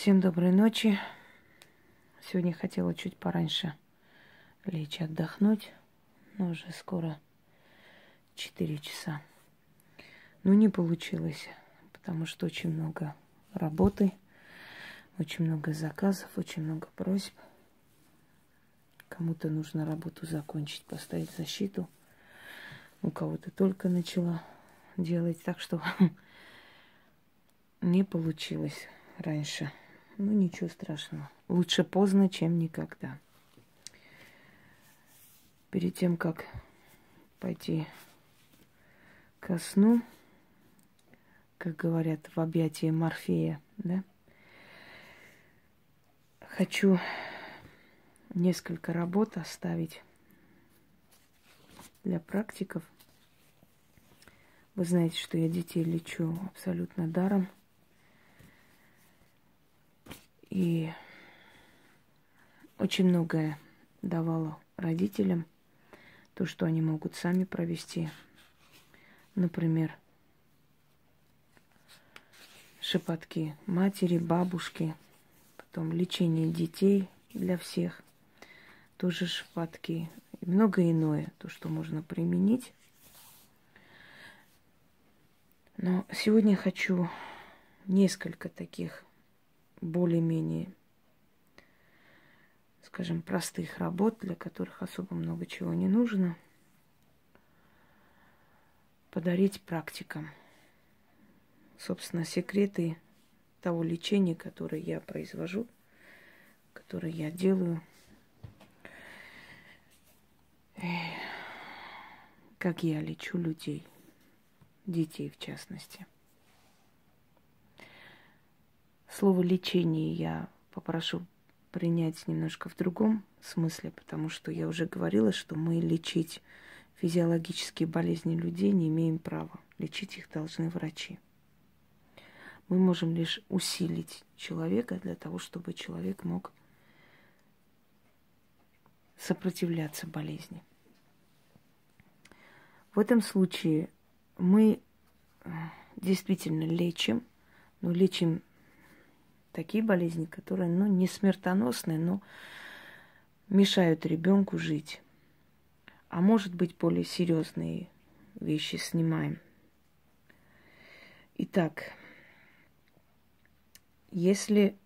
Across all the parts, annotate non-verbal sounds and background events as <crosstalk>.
Всем доброй ночи. Сегодня хотела чуть пораньше лечь отдохнуть, но уже скоро 4 часа. Но не получилось, потому что очень много работы, очень много заказов, очень много просьб. Кому-то нужно работу закончить, поставить защиту. У кого-то только начала делать, так что <laughs> не получилось раньше. Ну, ничего страшного. Лучше поздно, чем никогда. Перед тем, как пойти ко сну, как говорят в объятии Морфея, да, хочу несколько работ оставить для практиков. Вы знаете, что я детей лечу абсолютно даром – и очень многое давала родителям, то, что они могут сами провести. Например, шепотки матери, бабушки, потом лечение детей для всех, тоже шепотки и многое иное, то, что можно применить. Но сегодня хочу несколько таких более-менее, скажем, простых работ, для которых особо много чего не нужно, подарить практикам. Собственно, секреты того лечения, которое я произвожу, которое я делаю. Как я лечу людей, детей в частности. Слово лечение я попрошу принять немножко в другом смысле, потому что я уже говорила, что мы лечить физиологические болезни людей не имеем права. Лечить их должны врачи. Мы можем лишь усилить человека для того, чтобы человек мог сопротивляться болезни. В этом случае мы э, действительно лечим, но лечим такие болезни, которые, ну, не смертоносные, но мешают ребенку жить. А может быть, более серьезные вещи снимаем. Итак, если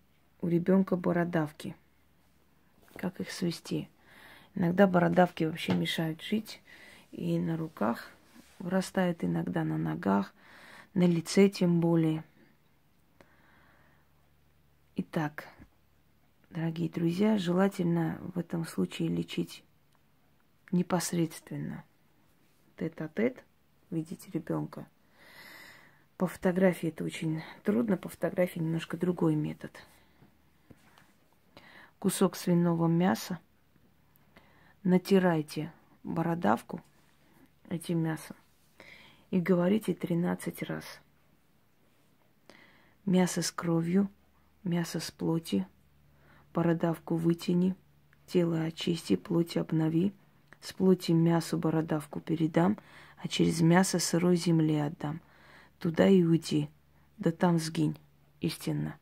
у ребенка бородавки, как их свести? Иногда бородавки вообще мешают жить, и на руках вырастают, иногда на ногах, на лице тем более – Итак, дорогие друзья, желательно в этом случае лечить непосредственно тет-а-тет, видите ребенка. По фотографии это очень трудно, по фотографии немножко другой метод. Кусок свиного мяса, натирайте бородавку этим мясом и говорите 13 раз. Мясо с кровью – мясо с плоти, бородавку вытяни, тело очисти, плоть обнови, с плоти мясу бородавку передам, а через мясо сырой земле отдам. Туда и уйди, да там сгинь, истинно.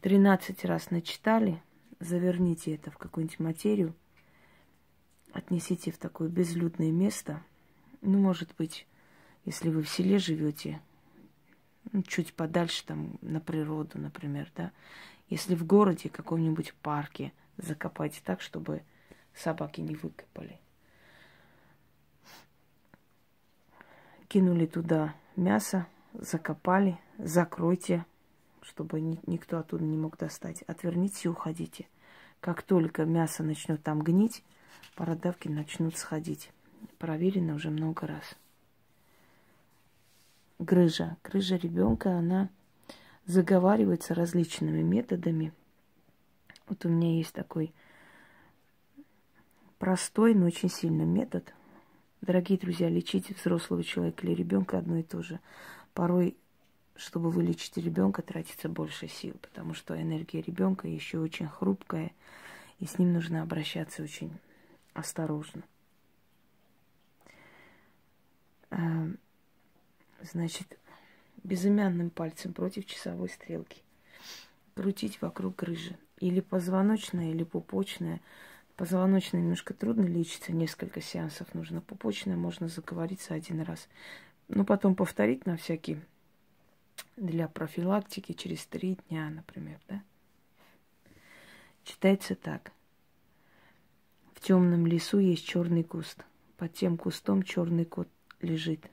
Тринадцать раз начитали, заверните это в какую-нибудь материю, отнесите в такое безлюдное место. Ну, может быть, если вы в селе живете, чуть подальше, там, на природу, например, да. Если в городе, каком-нибудь парке закопать так, чтобы собаки не выкопали. Кинули туда мясо, закопали, закройте, чтобы ни, никто оттуда не мог достать. Отвернитесь и уходите. Как только мясо начнет там гнить, бородавки начнут сходить. Проверено уже много раз грыжа. Грыжа ребенка, она заговаривается различными методами. Вот у меня есть такой простой, но очень сильный метод. Дорогие друзья, лечить взрослого человека или ребенка одно и то же. Порой, чтобы вылечить ребенка, тратится больше сил, потому что энергия ребенка еще очень хрупкая, и с ним нужно обращаться очень осторожно. Значит, безымянным пальцем против часовой стрелки. крутить вокруг грыжи. Или позвоночная, или пупочная. Позвоночная немножко трудно лечится, несколько сеансов нужно. Пупочная можно заговориться один раз. Ну, потом повторить на всякий для профилактики через три дня, например, да? Читается так. В темном лесу есть черный куст. Под тем кустом черный кот лежит.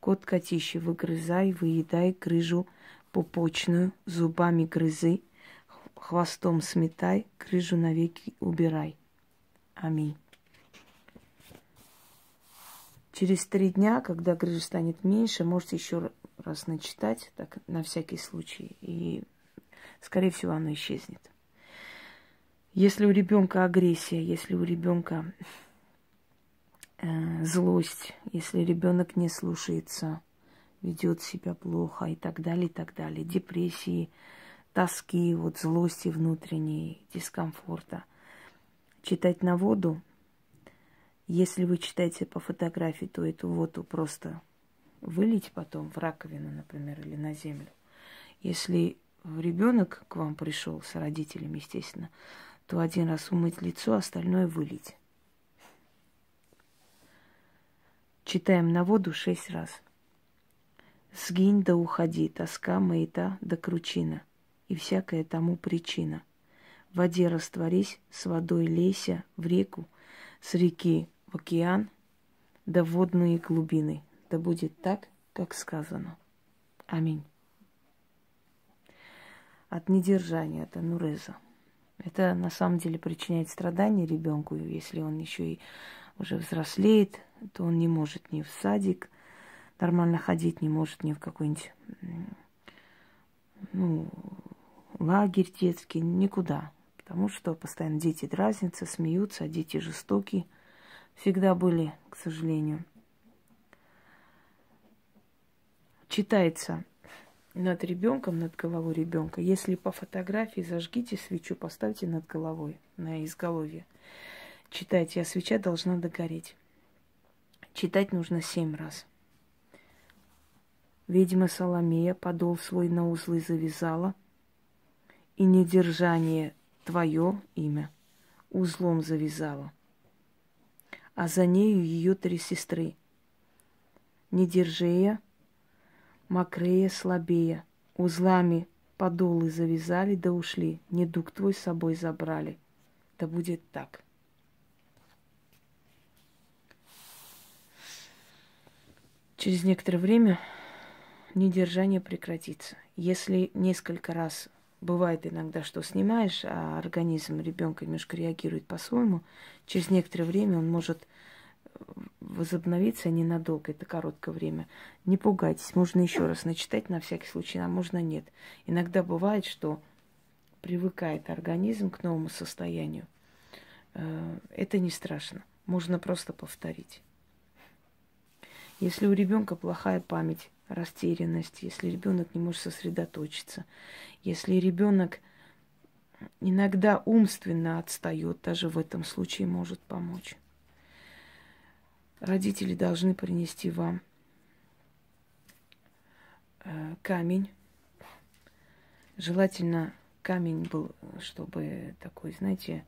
Кот котище, выгрызай, выедай крыжу пупочную, зубами грызы, хвостом сметай, крыжу навеки убирай. Аминь. Через три дня, когда грыжа станет меньше, можете еще раз начитать, так на всякий случай, и, скорее всего, оно исчезнет. Если у ребенка агрессия, если у ребенка э, злость, если ребенок не слушается, ведет себя плохо и так далее, и так далее, депрессии, тоски, вот злости внутренней, дискомфорта. Читать на воду, если вы читаете по фотографии, то эту воду просто вылить потом в раковину, например, или на землю. Если ребенок к вам пришел с родителями, естественно, то один раз умыть лицо, остальное вылить. Читаем на воду шесть раз. Сгинь да уходи, тоска маята да кручина, и всякая тому причина. В воде растворись, с водой лейся в реку, с реки в океан, да водные глубины. Да будет так, как сказано. Аминь. От недержания, от ануреза. Это на самом деле причиняет страдания ребенку, если он еще и уже взрослеет, то он не может ни в садик нормально ходить, не может ни в какой-нибудь ну, лагерь детский, никуда. Потому что постоянно дети дразнятся, смеются, а дети жестокие всегда были, к сожалению. Читается над ребенком, над головой ребенка. Если по фотографии зажгите свечу, поставьте над головой, на изголовье. Читайте, а свеча должна догореть. Читать нужно семь раз. Ведьма Соломея подол свой на узлы завязала, и недержание твое имя узлом завязала. А за нею ее три сестры. Недержея, Макрея слабее, узлами подолы завязали да ушли, недуг твой с собой забрали. Да будет так. Через некоторое время недержание прекратится. Если несколько раз бывает иногда, что снимаешь, а организм ребенка немножко реагирует по-своему, через некоторое время он может возобновиться ненадолго, это короткое время. Не пугайтесь, можно еще раз начитать на всякий случай, а можно нет. Иногда бывает, что привыкает организм к новому состоянию. Э, это не страшно, можно просто повторить. Если у ребенка плохая память, растерянность, если ребенок не может сосредоточиться, если ребенок иногда умственно отстает, даже в этом случае может помочь. Родители должны принести вам э, камень. Желательно камень был, чтобы такой, знаете,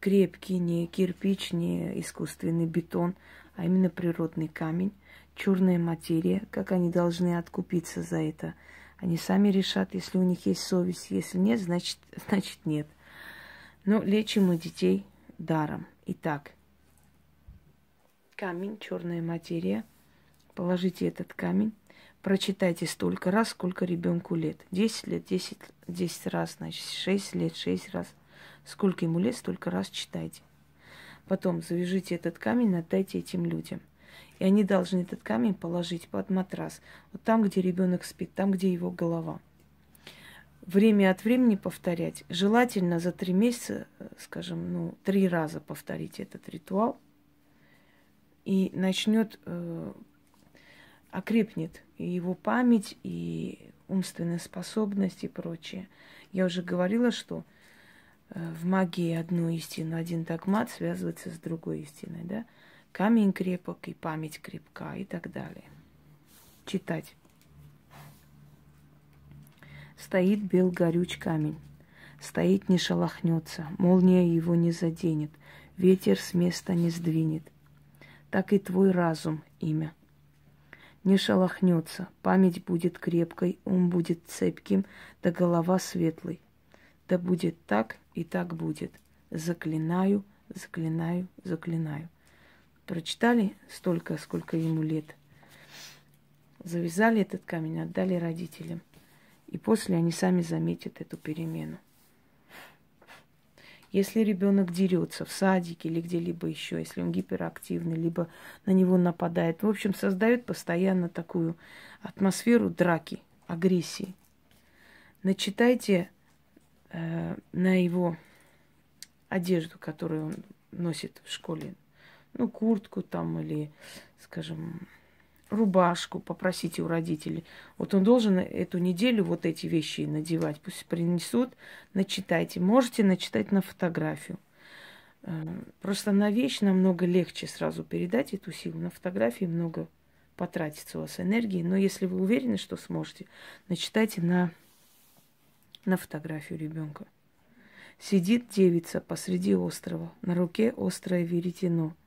крепкий, не кирпич, не искусственный бетон, а именно природный камень, черная материя, как они должны откупиться за это. Они сами решат, если у них есть совесть, если нет, значит, <laughs> значит нет. Но лечим мы детей даром. Итак, камень, черная материя. Положите этот камень. Прочитайте столько раз, сколько ребенку лет. 10 лет, 10, 10 раз, значит, 6 лет, 6 раз. Сколько ему лет, столько раз читайте. Потом завяжите этот камень, отдайте этим людям. И они должны этот камень положить под матрас. Вот там, где ребенок спит, там, где его голова. Время от времени повторять. Желательно за три месяца, скажем, ну, три раза повторить этот ритуал – и начнет, э, окрепнет и его память, и умственная способность и прочее. Я уже говорила, что в магии одну истину, один догмат связывается с другой истиной, да? Камень крепок и память крепка и так далее. Читать. Стоит бел горюч камень, стоит не шелохнется, молния его не заденет, ветер с места не сдвинет. Так и твой разум имя. Не шелохнется, память будет крепкой, ум будет цепким, да голова светлой. Да будет так и так будет. Заклинаю, заклинаю, заклинаю. Прочитали столько, сколько ему лет. Завязали этот камень, отдали родителям. И после они сами заметят эту перемену. Если ребенок дерется в садике или где-либо еще, если он гиперактивный, либо на него нападает, в общем, создает постоянно такую атмосферу драки, агрессии. Начитайте э, на его одежду, которую он носит в школе, ну, куртку там или, скажем, рубашку, попросите у родителей. Вот он должен эту неделю вот эти вещи надевать. Пусть принесут, начитайте. Можете начитать на фотографию. Э, просто на вещь намного легче сразу передать эту силу. На фотографии много потратится у вас энергии. Но если вы уверены, что сможете, начитайте на, на фотографию ребенка. Сидит девица посреди острова, на руке острое веретено –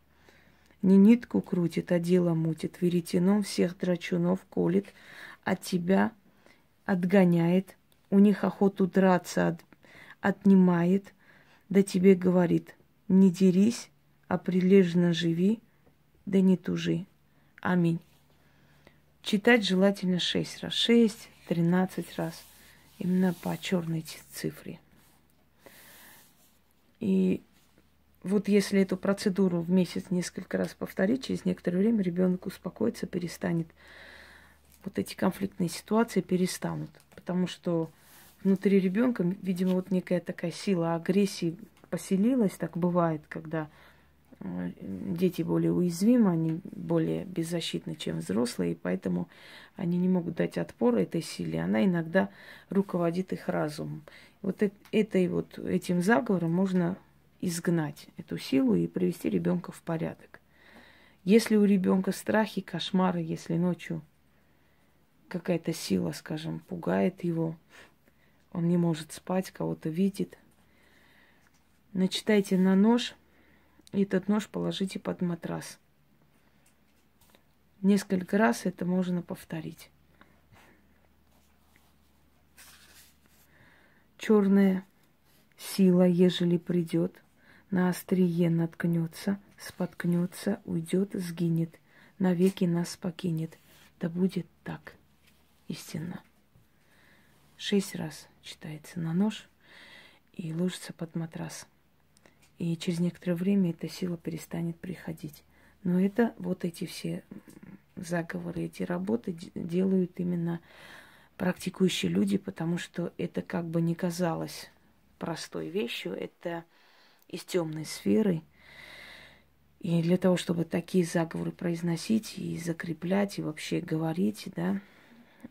не нитку крутит, а дело мутит, веретеном всех драчунов колет, от тебя отгоняет, у них охоту драться от, отнимает, да тебе говорит, не дерись, а прилежно живи, да не тужи. Аминь. Читать желательно шесть раз. Шесть, тринадцать раз. Именно по черной цифре. И вот если эту процедуру в месяц несколько раз повторить, через некоторое время ребенок успокоится, перестанет. Вот эти конфликтные ситуации перестанут. Потому что внутри ребенка, видимо, вот некая такая сила агрессии поселилась. Так бывает, когда дети более уязвимы, они более беззащитны, чем взрослые, и поэтому они не могут дать отпор этой силе. Она иногда руководит их разумом. Вот этой вот этим заговором можно изгнать эту силу и привести ребенка в порядок. Если у ребенка страхи, кошмары, если ночью какая-то сила, скажем, пугает его, он не может спать, кого-то видит, начитайте на нож, этот нож положите под матрас. Несколько раз это можно повторить. Черная сила, ежели придет, на острие наткнется, споткнется, уйдет, сгинет, навеки нас покинет. Да будет так, истинно. Шесть раз читается на нож и ложится под матрас. И через некоторое время эта сила перестанет приходить. Но это вот эти все заговоры, эти работы делают именно практикующие люди, потому что это как бы не казалось простой вещью, это из темной сферы. И для того, чтобы такие заговоры произносить и закреплять, и вообще говорить, да,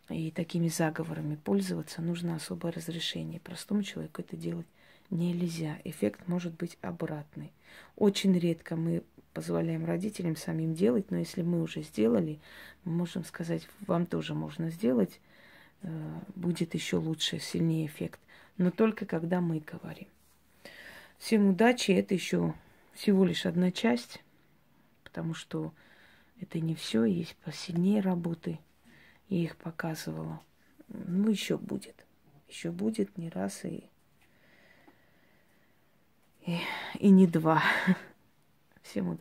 и такими заговорами пользоваться, нужно особое разрешение. Простому человеку это делать нельзя. Эффект может быть обратный. Очень редко мы позволяем родителям самим делать, но если мы уже сделали, мы можем сказать, вам тоже можно сделать, э, будет еще лучше, сильнее эффект. Но только когда мы говорим. Всем удачи. Это еще всего лишь одна часть, потому что это не все. Есть посильнее работы. Я их показывала. Ну, еще будет. Еще будет не раз и, и, не два. <laughs> Всем удачи.